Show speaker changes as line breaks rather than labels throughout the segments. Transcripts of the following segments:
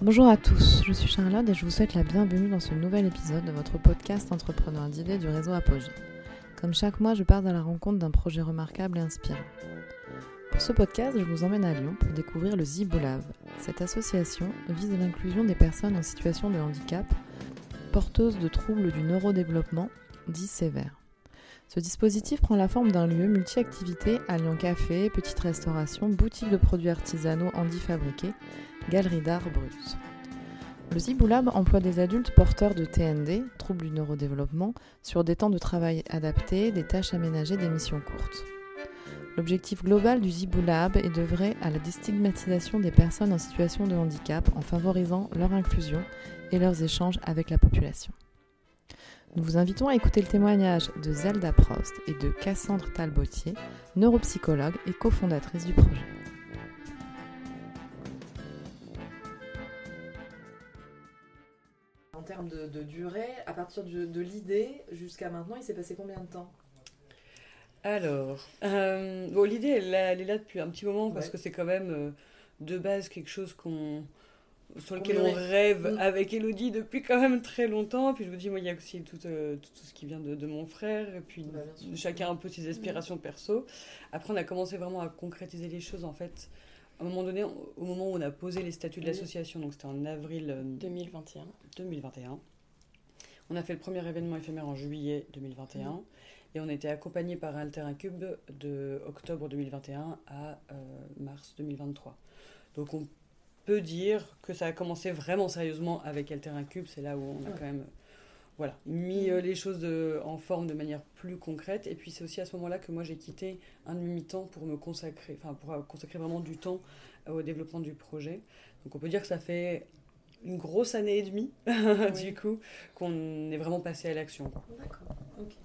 Bonjour à tous, je suis Charlotte et je vous souhaite la bienvenue dans ce nouvel épisode de votre podcast Entrepreneur d'idées du réseau Apogée. Comme chaque mois, je pars à la rencontre d'un projet remarquable et inspirant. Pour ce podcast, je vous emmène à Lyon pour découvrir le Zibolab. Cette association vise l'inclusion des personnes en situation de handicap, porteuses de troubles du neurodéveloppement, dits sévères. Ce dispositif prend la forme d'un lieu multi-activités alliant café, petite restauration, boutique de produits artisanaux handi fabriqués, galerie d'art brut. Le Ziboulab emploie des adultes porteurs de TND, troubles du neurodéveloppement, sur des temps de travail adaptés, des tâches aménagées, des missions courtes. L'objectif global du Ziboulab est d'œuvrer à la déstigmatisation des personnes en situation de handicap en favorisant leur inclusion et leurs échanges avec la population. Nous vous invitons à écouter le témoignage de Zelda Prost et de Cassandre Talbotier, neuropsychologue et cofondatrice du projet.
En termes de, durée, à partir de, l'idée jusqu'à maintenant, il s'est passé combien de temps?
Alors, euh, bon, l'idée, elle, est là depuis un petit moment parce que c'est quand même euh, de base quelque chose qu'on sur lequel on rêve mm. avec Elodie depuis quand même très longtemps. Puis je vous dis, moi, il y a aussi tout, euh, tout, ce qui vient de, mon frère, et puis bah, chacun un peu ses aspirations perso. Après, on a commencé vraiment à concrétiser les choses, en fait, à un moment donné, au moment où on a posé les statuts de l'association, donc c'était en avril
2021.
2021. On a fait le premier événement éphémère en juillet 2021. Mm. Et on été accompagné par Alter Cube de octobre 2021 à euh, mars 2023. Donc on peut dire que ça a commencé vraiment sérieusement avec Alter Cube. C'est là où on a quand même voilà, mis euh, les choses en forme de manière plus concrète. Et puis c'est aussi à ce moment-là que moi j'ai quitté un demi-temps pour me consacrer, enfin pour euh, consacrer vraiment du temps euh, au développement du projet. Donc on peut dire que ça fait une grosse année et demie, du coup, qu'on est vraiment passé à l'action.
D'accord, ok.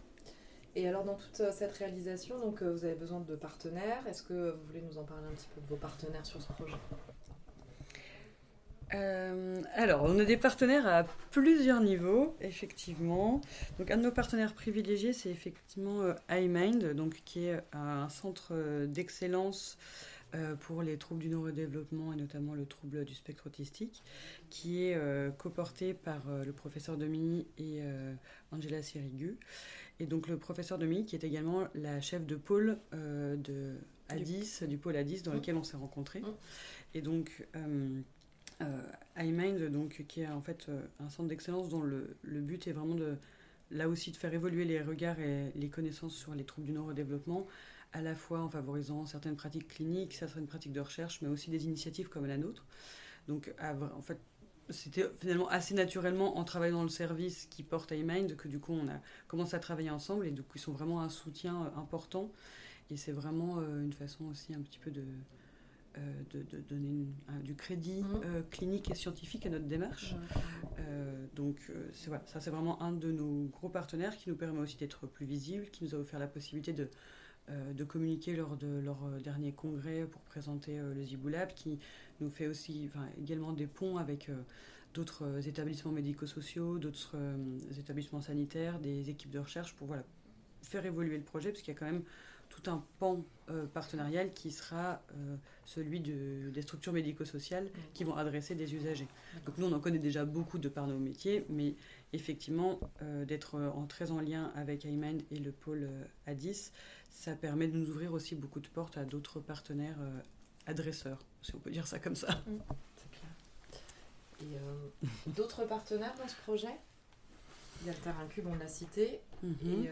Et alors dans toute cette réalisation, donc vous avez besoin de partenaires. Est-ce que vous voulez nous en parler un petit peu de vos partenaires sur ce projet?
Euh, alors, on a des partenaires à plusieurs niveaux, effectivement. Donc, un de nos partenaires privilégiés, c'est effectivement euh, iMind, donc, qui est un centre euh, d'excellence pour les troubles du neurodéveloppement et notamment le trouble du spectre autistique, qui est coporté par le professeur Demi et Angela Sirigu. Et donc, le professeur Demi, qui est également la chef de pôle de ADIS, du pôle ADIS, dans lequel on s'est rencontrés. Mmh. Et donc, euh, iMind, donc, qui est en fait euh, un centre d'excellence dont le, le, but est vraiment de, là aussi de faire évoluer les regards et les connaissances sur les troubles du neurodéveloppement, à la fois en favorisant certaines pratiques cliniques, certaines pratiques de recherche, mais aussi des initiatives comme la nôtre. Donc, en fait, c'était finalement assez naturellement en travaillant dans le service qui porte iMind que du coup on a commencé à travailler ensemble et du coup ils sont vraiment un soutien euh, important et c'est vraiment une façon aussi un petit peu de, euh, de, donner du crédit mmh. euh, clinique et scientifique à notre démarche. Euh, donc voilà, ça c'est vraiment un de nos gros partenaires qui nous permet aussi d'être plus visible, qui nous a offert la possibilité de, de communiquer lors de leur dernier congrès pour présenter le Ziboulab, qui nous fait aussi également des ponts avec d'autres établissements médico-sociaux, d'autres établissements sanitaires, des équipes de recherche pour voilà, faire évoluer le projet, parce qu'il y a quand même tout un pan euh, partenarial qui sera euh, celui des structures médico-sociales qui vont adresser des usagers. Donc nous, on en connaît déjà beaucoup de par nos métiers, mais effectivement, euh, d'être en, très en lien avec iMind et le pôle ADIS, ça permet de nous ouvrir aussi beaucoup de portes à d'autres partenaires adresseurs, si on peut dire ça comme ça. Mmh, c'est
clair. Et d'autres partenaires dans ce projet? Il y a le Terrain Cube, on l'a cité. Mmh. Et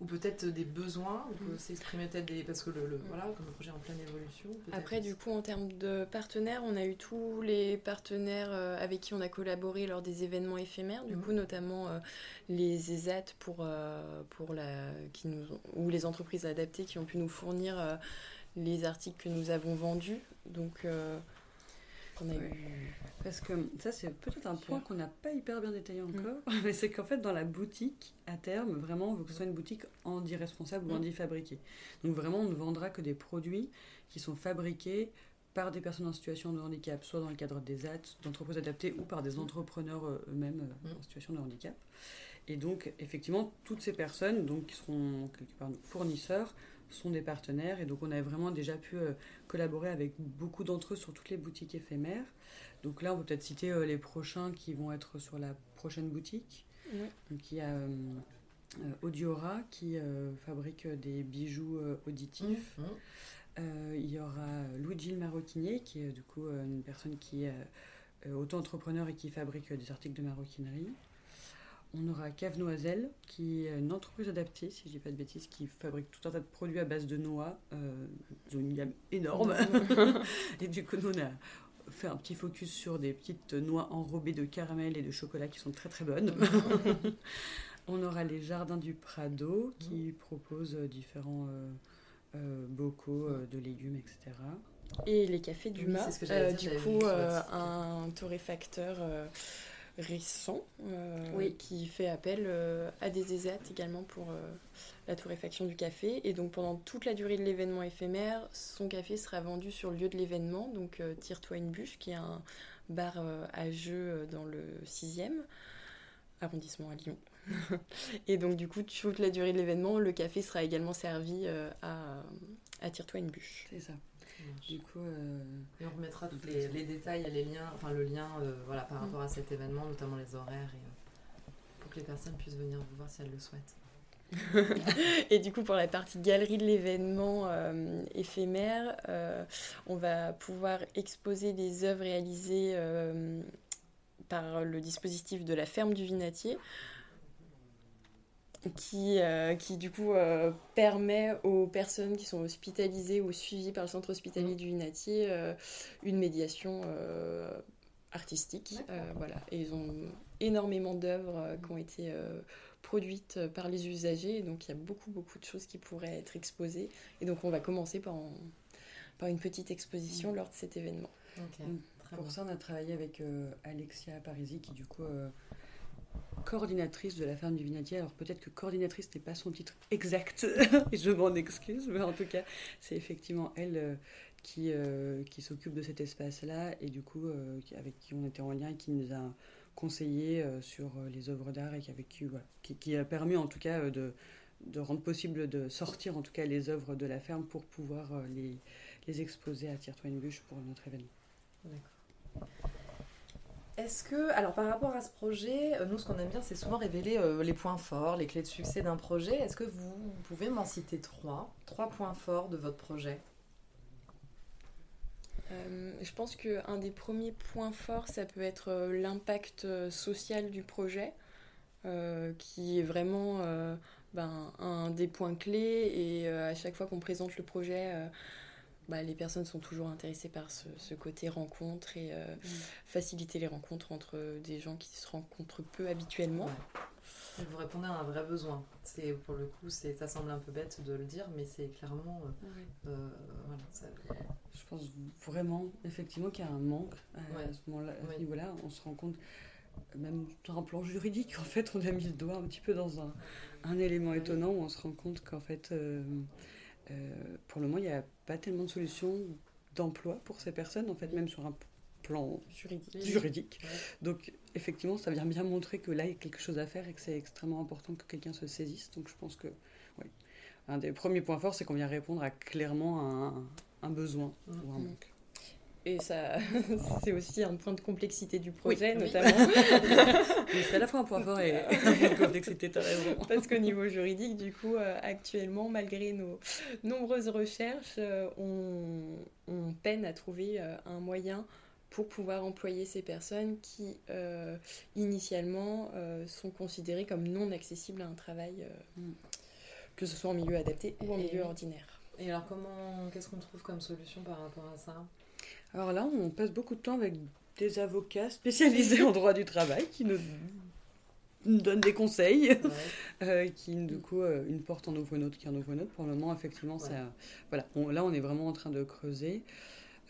ou peut-être des besoins, on peut mm. s'exprimer peut-être des... parce que le, voilà, comme le projet est en pleine évolution.
Après, du coup, en termes de partenaires, on a eu tous les partenaires euh, avec qui on a collaboré lors des événements éphémères, du mm. coup, notamment euh, les ESAT pour, euh, pour la, qui nous, ou les entreprises adaptées qui ont pu nous fournir les articles que nous avons vendus. Donc,
parce que ça, c'est peut-être un point qu'on n'a pas hyper bien détaillé mm. encore, mais c'est qu'en fait, dans la boutique, à terme, vraiment, on veut que ce soit une boutique handi-responsable ou mm. handi-fabriquée. Donc vraiment, on ne vendra que des produits qui sont fabriqués par des personnes en situation de handicap, soit dans le cadre des AT, d'entreprises adaptées, ou par des mm. entrepreneurs euh, eux-mêmes euh, en situation de handicap. Et donc, effectivement, toutes ces personnes, donc, qui seront quelque part fournisseurs, sont des partenaires. Et donc, on a vraiment déjà pu collaborer avec beaucoup d'entre eux sur toutes les boutiques éphémères. Donc là, on peut peut-être citer les prochains qui vont être sur la prochaine boutique. Donc, il y a Audiora qui fabrique des bijoux auditifs. Mmh. il y aura Luigi le maroquinier qui est du coup une personne qui est auto-entrepreneur et qui fabrique des articles de maroquinerie. On aura Cave Noiselle, qui est une entreprise adaptée, si je dis pas de bêtises, qui fabrique tout un tas de produits à base de noix. Euh, ils ont une gamme énorme. et du coup, nous, on a fait un petit focus sur des petites noix enrobées de caramel et de chocolat qui sont très très bonnes. on aura les Jardins du Prado, qui proposent différents euh, euh, bocaux de légumes, etc.
Et les cafés du oui, du coup, un torréfacteur récent euh, qui fait appel euh, à des ESAT également pour euh, la torréfaction du café. Et donc pendant toute la durée de l'événement éphémère, son café sera vendu sur le lieu de l'événement, donc Tire-toi une bûche, qui est un bar à jeux dans le 6e arrondissement à Lyon. et donc du coup, toute la durée de l'événement, le café sera également servi à, à Tire-toi une bûche.
C'est ça. Du coup, euh,
Et on remettra tous les, détails et les liens, enfin le lien euh, voilà, par mm. rapport à cet événement, notamment les horaires, et, euh, pour que les personnes puissent venir vous voir si elles le souhaitent.
et du coup, pour la partie galerie de l'événement éphémère, on va pouvoir exposer des œuvres réalisées par le dispositif de la ferme du Vinatier qui, euh, qui du coup euh, permet aux personnes qui sont hospitalisées ou suivies par le centre hospitalier mmh. du Vinatier euh, une médiation artistique. voilà. Et ils ont énormément d'œuvres qui ont été produites par les usagers, donc il y a beaucoup beaucoup de choses qui pourraient être exposées. Et donc on va commencer par, par une petite exposition mmh. lors de cet événement.
Mmh. Pour ça, on a travaillé avec Alexia Parisi qui du coup coordinatrice de la ferme du Vinatier. Alors peut-être que coordinatrice n'est pas son titre exact, et je m'en excuse, mais en tout cas, c'est effectivement elle euh, qui, euh, qui s'occupe de cet espace-là, et du coup, euh, avec qui on était en lien et qui nous a conseillé sur les œuvres d'art, et qui, avec qui, qui, a permis en tout cas de, de rendre possible de sortir en tout cas les œuvres de la ferme pour pouvoir les, les exposer à Tire-toi une bûche pour notre événement. D'accord.
Est-ce que, alors par rapport à ce projet, euh, nous ce qu'on aime bien c'est souvent révéler euh, les points forts, les clés de succès d'un projet. Est-ce que vous pouvez m'en citer trois, trois points forts de votre projet?
Euh, je pense qu'un des premiers points forts, ça peut être l'impact social du projet, qui est vraiment ben, un des points clés. Et à chaque fois qu'on présente le projet, bah, les personnes sont toujours intéressées par ce, côté rencontre et euh, mm. faciliter les rencontres entre des gens qui se rencontrent peu habituellement.
Vous répondez à un vrai besoin. C'est pour le coup, c'est ça semble un peu bête de le dire, mais c'est clairement. Euh, euh,
voilà, Je pense vraiment, effectivement, qu'il y a un manque à, ce moment-là, à ce niveau-là. On se rend compte, même sur un plan juridique, en fait, on a mis le doigt un petit peu dans un, un élément étonnant où on se rend compte qu'en fait euh, pour le moment, il n'y a pas tellement de solutions d'emploi pour ces personnes, en fait, même sur un plan juridique. Donc, effectivement, ça vient bien montrer que là, il y a quelque chose à faire et que c'est extrêmement important que quelqu'un se saisisse. Donc, je pense que, oui. Un des premiers points forts, c'est qu'on vient répondre à clairement un, un besoin ou un mm. manque.
Et ça, c'est aussi un point de complexité du projet, notamment.
c'est à la fois un point fort et un point de complexité, tu raison.
Parce qu'au niveau juridique, du coup, euh, actuellement, malgré nos nombreuses recherches, euh, on, peine à trouver euh, un moyen pour pouvoir employer ces personnes qui, initialement, sont considérées comme non accessibles à un travail, que ce soit en milieu adapté ou en milieu ordinaire.
Et alors, comment, qu'est-ce qu'on trouve comme solution par rapport à ça?
Alors là, on passe beaucoup de temps avec des avocats spécialisés en droit du travail qui nous, donnent des conseils, euh, qui du coup, euh, une porte en ouvre une autre, qui en ouvre une autre. Pour le moment, effectivement, ça, voilà, là, on est vraiment en train de creuser.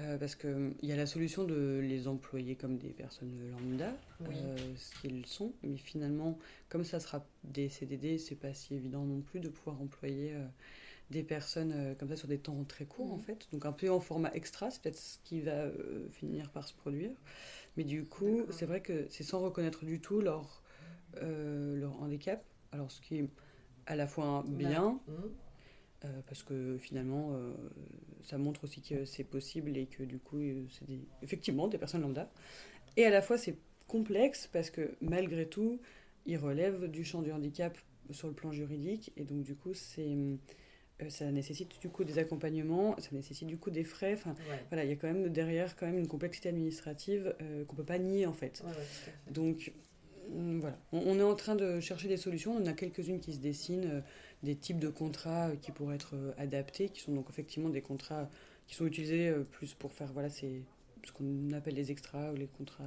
Euh, parce qu'il y a la solution de les employer comme des personnes lambda, ce qu'ils sont, mais finalement, comme ça sera des CDD, c'est pas si évident non plus de pouvoir employer des personnes euh, comme ça sur des temps très courts en mmh. fait. Donc un peu en format extra, c'est peut-être ce qui va euh, finir par se produire. Mais du coup, c'est vrai que c'est sans reconnaître du tout leur, euh, leur handicap. Alors ce qui est à la fois bien, mmh. parce que finalement, ça montre aussi que c'est possible et que du coup, c'est effectivement des personnes lambda. Et à la fois, c'est complexe parce que malgré tout, ils relèvent du champ du handicap sur le plan juridique et donc du coup, c'est ça nécessite du coup des accompagnements, ça nécessite du coup des frais. Enfin, voilà, il y a quand même derrière quand même une complexité administrative euh, qu'on peut pas nier en fait. Donc mm, voilà, on, est en train de chercher des solutions. On a quelques-unes qui se dessinent, euh, des types de contrats qui pourraient être adaptés, qui sont donc effectivement des contrats qui sont utilisés plus pour faire voilà, c'est ce qu'on appelle les extras ou les contrats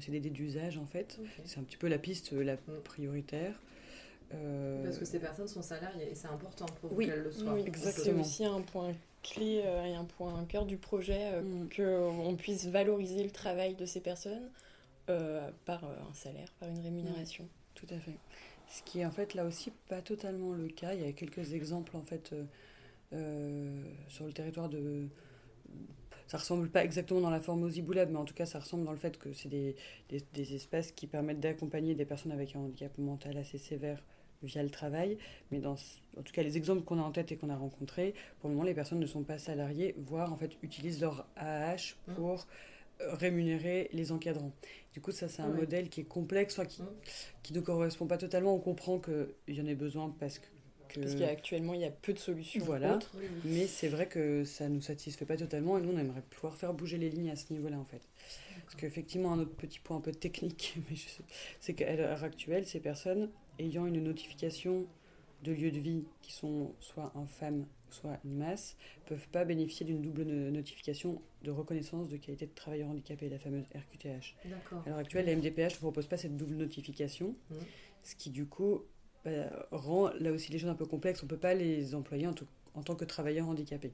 CDD d'usage en fait. C'est un petit peu la piste la mm. prioritaire.
Euh, Parce que ces personnes sont salariées et c'est important pour qu'elles le soient.
Oui, exactement. C'est aussi un point clé euh, et un point un cœur du projet euh, mm. qu'on puisse valoriser le travail de ces personnes par un salaire, par une rémunération. Mm.
Tout à fait. Ce qui est en fait là aussi pas totalement le cas. Il y a quelques exemples en fait sur le territoire de ça ressemble pas exactement dans la forme aux Iboulab, mais en tout cas, ça ressemble dans le fait que c'est des, des, des, espaces qui permettent d'accompagner des personnes avec un handicap mental assez sévère via le travail. Mais dans, en tout cas, les exemples qu'on a en tête et qu'on a rencontrés, pour le moment, les personnes ne sont pas salariées, voire en fait utilisent leur AH pour euh, rémunérer les encadrants. Du coup, ça, c'est un modèle qui est complexe, soit qui, mmh. qui ne correspond pas totalement. On comprend qu'il y en ait besoin parce que
parce qu'actuellement, il y a peu de solutions.
Voilà. Mais c'est vrai que ça ne nous satisfait pas totalement et nous, on aimerait pouvoir faire bouger les lignes à ce niveau-là, en fait. Parce qu'effectivement, un autre petit point un peu technique, c'est qu'à l'heure actuelle, ces personnes, ayant une notification de lieu de vie qui sont soit un femme, soit une masse, peuvent pas bénéficier d'une double notification de reconnaissance de qualité de travailleur handicapé, la fameuse RQTH. À l'heure actuelle, la MDPH ne propose pas cette double notification, mmh. ce qui du coup bah, rend là aussi les choses un peu complexes. On ne peut pas les employer en tant que travailleurs handicapés.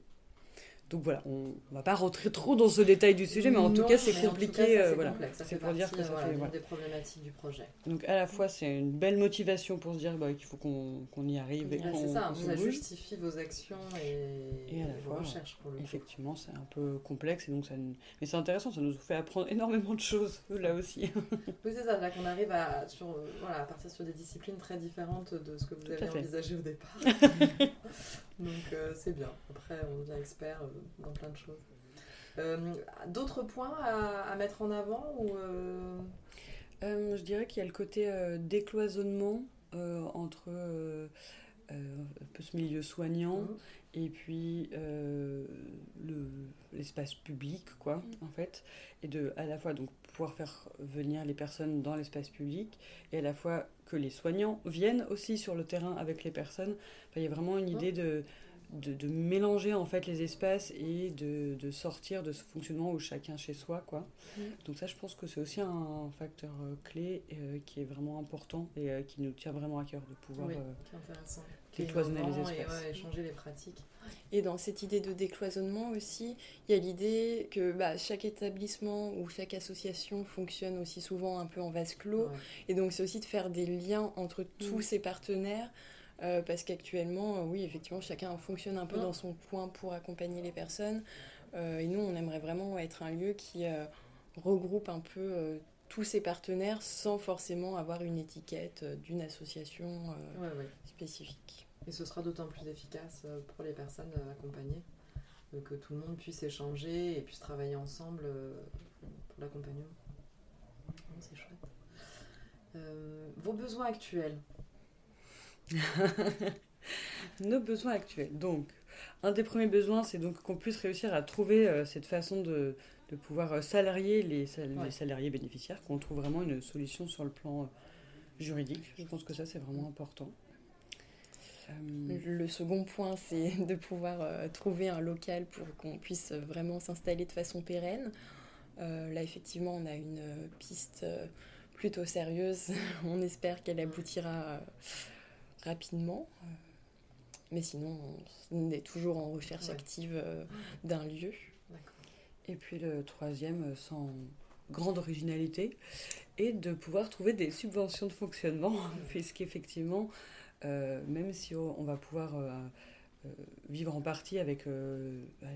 Donc voilà, on ne va pas rentrer trop dans ce détail du sujet, mais en tout cas, c'est compliqué.
Euh, voilà. C'est pour dire que ça fait des problématiques du projet.
Donc à la fois, c'est une belle motivation pour se dire bah, qu'il faut qu'on y arrive.
et c'est ça, ça justifie vos actions et, vos recherches. Pour le
effectivement, c'est un peu complexe, et donc ça... mais c'est intéressant, ça nous fait apprendre énormément de choses, là aussi.
oui, c'est ça, là qu'on arrive à, sur, voilà, à partir sur des disciplines très différentes de ce que vous avez envisagé au départ. donc euh, c'est bien. Après, on devient expert euh, dans plein de choses. Euh, d'autres points à, mettre en avant ou euh,
Je dirais qu'il y a le côté décloisonnement entre un peu ce milieu soignant mmh. et puis l'espace public, quoi, mmh. en fait. Et de à la fois donc pouvoir faire venir les personnes dans l'espace public et à la fois que les soignants viennent aussi sur le terrain avec les personnes. il y a vraiment une mmh. idée de de, mélanger en fait les espaces et de, de, sortir de ce fonctionnement où chacun chez soi quoi. Mm. Donc ça je pense que c'est aussi un facteur euh, clé euh, qui est vraiment important et euh, qui nous tient vraiment à cœur de pouvoir décloisonner les espaces.
Et changer les pratiques.
Et dans cette idée de décloisonnement aussi, il y a l'idée que bah, chaque établissement ou chaque association fonctionne aussi souvent un peu en vase clos. Et donc c'est aussi de faire des liens entre tous mm. ces partenaires euh, parce qu'actuellement, euh, oui, effectivement, chacun fonctionne un peu dans son coin pour accompagner les personnes. Euh, et nous, on aimerait vraiment être un lieu qui regroupe un peu tous ces partenaires sans forcément avoir une étiquette d'une association spécifique.
Et ce sera d'autant plus efficace pour les personnes accompagnées que tout le monde puisse échanger et puisse travailler ensemble pour l'accompagnement. C'est chouette. vos besoins actuels,
Nos besoins actuels. Donc, un des premiers besoins, c'est donc qu'on puisse réussir à trouver euh, cette façon de, de pouvoir euh, salarier les, les, salariés bénéficiaires, qu'on trouve vraiment une solution sur le plan euh, juridique. Je pense que ça, c'est vraiment important.
Le second point, c'est de pouvoir trouver un local pour qu'on puisse vraiment s'installer de façon pérenne. là, effectivement, on a une piste plutôt sérieuse. on espère qu'elle aboutira rapidement. Euh, mais sinon, on est toujours en recherche active euh, d'un lieu.
Et puis le troisième, euh, sans grande originalité, est de pouvoir trouver des subventions de fonctionnement, puisqu'effectivement, même si on va pouvoir vivre en partie avec bah,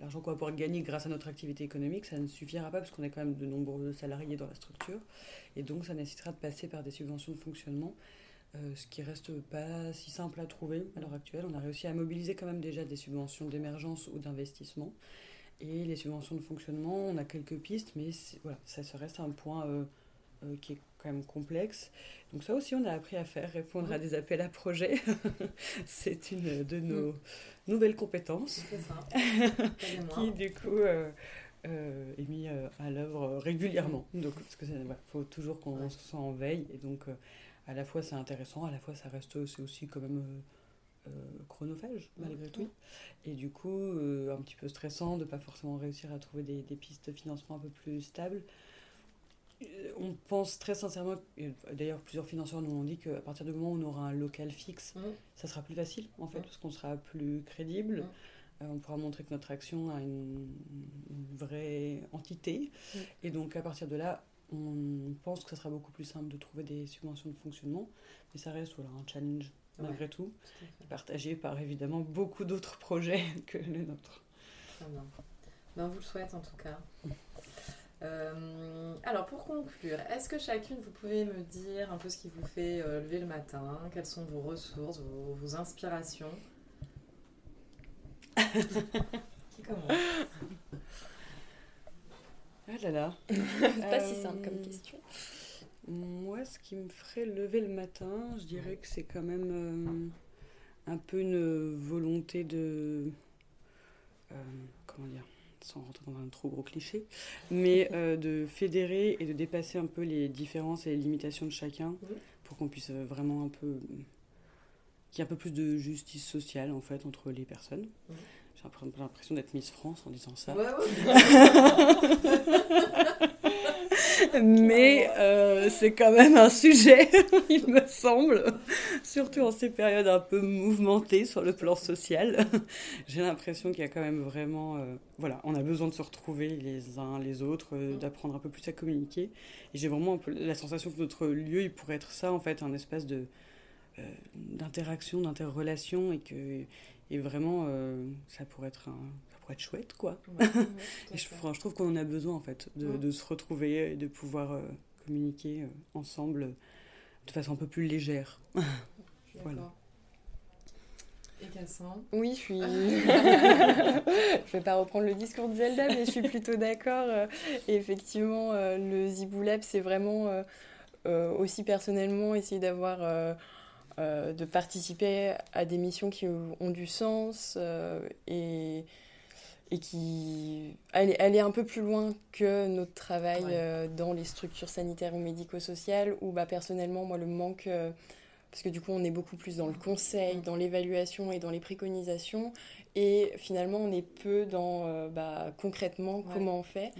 l'argent qu'on va pouvoir gagner grâce à notre activité économique, ça ne suffira pas parce qu'on a quand même de nombreux salariés dans la structure. Et donc, ça nécessitera de passer par des subventions de fonctionnement ce qui reste pas si simple à trouver à l'heure actuelle. On a réussi à mobiliser quand même déjà des subventions d'émergence ou d'investissement. Et les subventions de fonctionnement, on a quelques pistes, mais voilà, ça, se reste un point qui est quand même complexe. Donc ça aussi, on a appris à faire, répondre à des appels à projets. c'est une de nos nouvelles compétences. Ça. qui, du coup, euh, euh, est mis euh, à l'œuvre régulièrement. Donc, parce que faut toujours qu'on soit en veille. Et donc, à la fois, c'est intéressant, à la fois, ça reste, c'est aussi quand même chronophage, malgré tout. Et du coup, un petit peu stressant de pas forcément réussir à trouver des, des pistes de financement un peu plus stables. Euh, on pense très sincèrement, d'ailleurs plusieurs financeurs nous ont dit qu'à partir du moment où on aura un local fixe, mm. ça sera plus facile en fait, mm. parce qu'on sera plus crédible. Mm. Euh, on pourra montrer que notre action a une, vraie entité. Et donc à partir de là, on pense que ça sera beaucoup plus simple de trouver des subventions de fonctionnement. Mais ça reste voilà, un challenge malgré tout, partagé par évidemment beaucoup d'autres projets que le nôtre.
Très bien. Ben, on vous le souhaite en tout cas. Euh, alors pour conclure, est-ce que chacune vous pouvez me dire un peu ce qui vous fait euh, lever le matin? Quelles sont vos ressources, vos, inspirations? Qui commence?
Ah là là
Pas si simple comme euh, question.
Moi, ce qui me ferait lever le matin, je dirais que c'est quand même un peu une volonté de... comment dire sans rentrer dans un trop gros cliché, mais euh, de fédérer et de dépasser un peu les différences et les limitations de chacun pour qu'on puisse euh, vraiment un peu. qu'il y ait un peu plus de justice sociale en fait entre les personnes. J'ai l'impression d'être Miss France en disant ça. mais euh, c'est quand même un sujet, il me semble, surtout en ces périodes un peu mouvementées sur le plan social. J'ai l'impression qu'il y a quand même vraiment, euh, voilà, on a besoin de se retrouver les uns les autres, euh, d'apprendre un peu plus à communiquer. Et j'ai vraiment un peu la sensation que notre lieu, il pourrait être ça, en fait, un espace de d'interaction, d'interrelation, et que et vraiment, ça pourrait être un, être chouette, quoi. et je, je, trouve qu'on en a besoin, en fait, de, de, se retrouver et de pouvoir euh, communiquer euh, ensemble de façon un peu plus légère.
voilà. Et Cassandre
Oui, je suis. je vais pas reprendre le discours de Zelda, mais je suis plutôt d'accord. Et effectivement, euh, le Ziboulab, c'est vraiment aussi personnellement essayer d'avoir. De participer à des missions qui ont du sens et, et qui elle, est un peu plus loin que notre travail euh, dans les structures sanitaires ou médico-sociales où bah, personnellement moi le manque euh, parce que du coup on est beaucoup plus dans le conseil, dans l'évaluation et dans les préconisations et finalement on est peu dans euh, bah, concrètement comment on fait.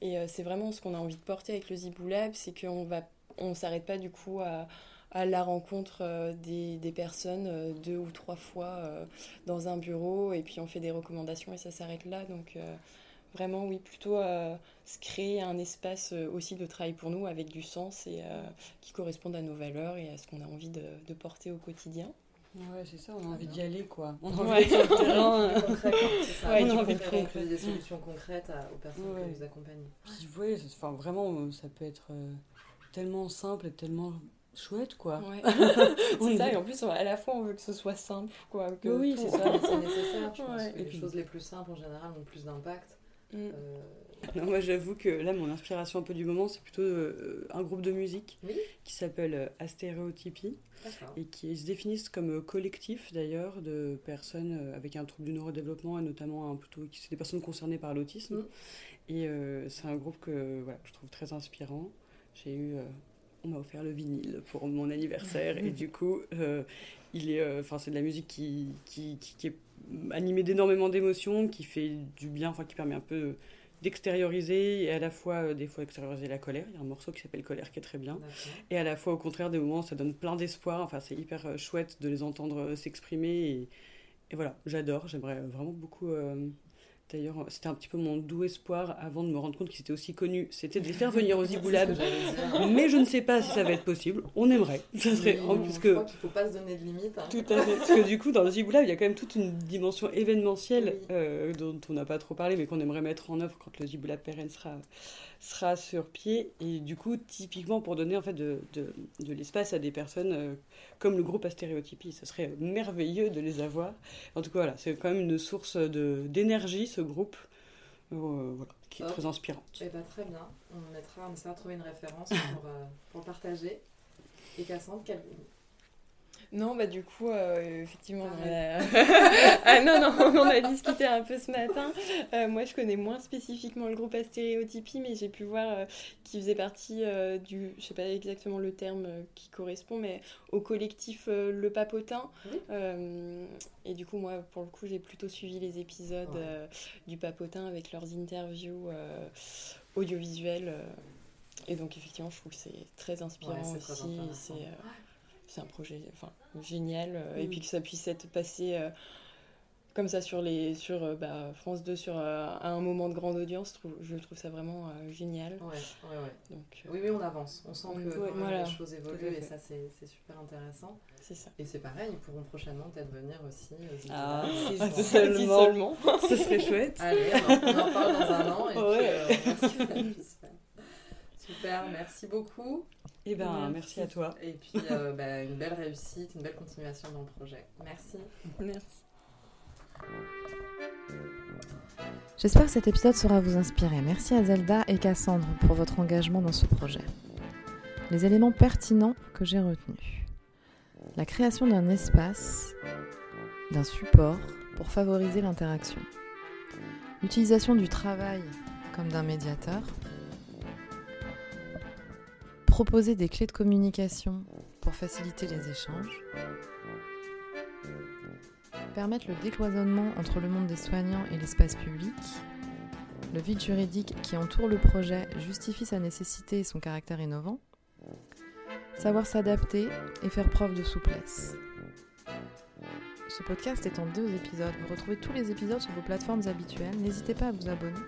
Et c'est vraiment ce qu'on a envie de porter avec le Ziboulab c'est qu'on va on s'arrête pas du coup à à la rencontre euh, des, des, personnes euh, deux ou trois fois euh, dans un bureau et puis on fait des recommandations et ça s'arrête là. Donc vraiment, oui, plutôt se créer un espace aussi de travail pour nous avec du sens et qui corresponde à nos valeurs et à ce qu'on a envie de, de, porter au quotidien.
Ouais, c'est ça, on a envie d'y aller, quoi. On a envie sur le terrain.
on a envie de créer des solutions concrètes aux personnes qui nous accompagnent.
Puis, enfin, vraiment, ça peut être tellement simple et tellement chouette quoi.
c'est ça, et en plus à la fois on veut que ce soit simple quoi. Que
oui, c'est ça, c'est nécessaire. Je pense que les choses les plus simples en général ont plus d'impact. Mm.
Euh, moi j'avoue que là mon inspiration un peu du moment c'est plutôt euh, un groupe de musique qui s'appelle euh, Astéréotypie et qui se définissent comme collectif d'ailleurs de personnes avec un trouble du neurodéveloppement et notamment un, plutôt qui c'est des personnes concernées par l'autisme. Mm. Et c'est un groupe que voilà, je trouve très inspirant. J'ai eu on m'a offert le vinyle pour mon anniversaire et du coup euh, il est euh, enfin c'est de la musique qui, qui, qui, est animée d'énormément d'émotions qui fait du bien enfin qui permet un peu d'extérioriser et à la fois euh, des fois extérioriser la colère. Il y a un morceau qui s'appelle colère qui est très bien. Et à la fois au contraire des moments ça donne plein d'espoir. Enfin c'est hyper chouette de les entendre s'exprimer et, et, voilà. J'adore j'aimerais vraiment beaucoup D'ailleurs, c'était un petit peu mon doux espoir avant de me rendre compte qu'ils étaient aussi connus. C'était de les faire venir au Ziboulab. mais je ne sais pas si ça va être possible. On aimerait.
Ça serait, parce que, qu'il ne faut pas se donner de limites. Hein.
Tout à fait. Parce que du coup, dans le Ziboulab, il y a quand même toute une dimension événementielle euh, dont on n'a pas trop parlé, mais qu'on aimerait mettre en œuvre quand le Ziboulab pérenne sera, sera sur pied. Et du coup, typiquement pour donner en fait de, de, de l'espace à des personnes euh, comme le groupe Astéréotypie. Ce serait merveilleux de les avoir. En tout cas, voilà, c'est quand même une source d'énergie, ce groupe, euh, voilà, qui est très inspirante.
Eh ben, très bien. On mettra, on essaiera de trouver une référence pour, euh, pour partager. Et Cassandre, quel,
non, bah du coup, euh, effectivement, ah non, non, on a discuté un peu ce matin. Euh, moi, je connais moins spécifiquement le groupe Astéréotypie, mais j'ai pu voir euh, qu'il faisait partie du, je sais pas exactement le terme qui correspond, mais au collectif Le Papotin. et du coup, moi, pour le coup, j'ai plutôt suivi les épisodes du Papotin avec leurs interviews audiovisuelles. et donc, effectivement, je trouve que c'est très inspirant aussi. C'est un projet enfin, génial. Euh, et mm. puis que ça puisse être passé euh, comme ça sur, les, sur euh, bah, France 2 sur, à un moment de grande audience, je trouve ça vraiment génial.
Ouais, ouais, ouais. Donc, oui, oui, on avance. On sent que voilà, les choses évoluent et ça, c'est super intéressant.
C'est ça.
Et c'est pareil, ils pourront prochainement peut-être venir aussi.
ah, si seulement. seulement. Ce serait chouette.
Allez, on en, parle dans un an et puis, Super, merci beaucoup.
Et eh ben, merci. à toi.
Et puis, euh, bah, une belle réussite, une belle continuation dans le projet. Merci.
Merci.
J'espère que cet épisode sera vous inspirer. Merci à Zelda et Cassandre pour votre engagement dans ce projet. Les éléments pertinents que j'ai retenus. La création d'un espace, d'un support pour favoriser l'interaction. L'utilisation du travail comme d'un médiateur proposer des clés de communication pour faciliter les échanges, permettre le décloisonnement entre le monde des soignants et l'espace public, le vide juridique qui entoure le projet justifie sa nécessité et son caractère innovant, savoir s'adapter et faire preuve de souplesse. Ce podcast est en deux épisodes. Vous retrouvez tous les épisodes sur vos plateformes habituelles. N'hésitez pas à vous abonner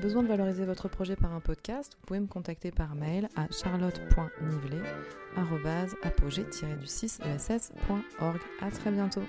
Besoin de valoriser votre projet par un podcast Vous pouvez me contacter par mail à charlotte.nivelet.apogée-du6ess.org. À très bientôt.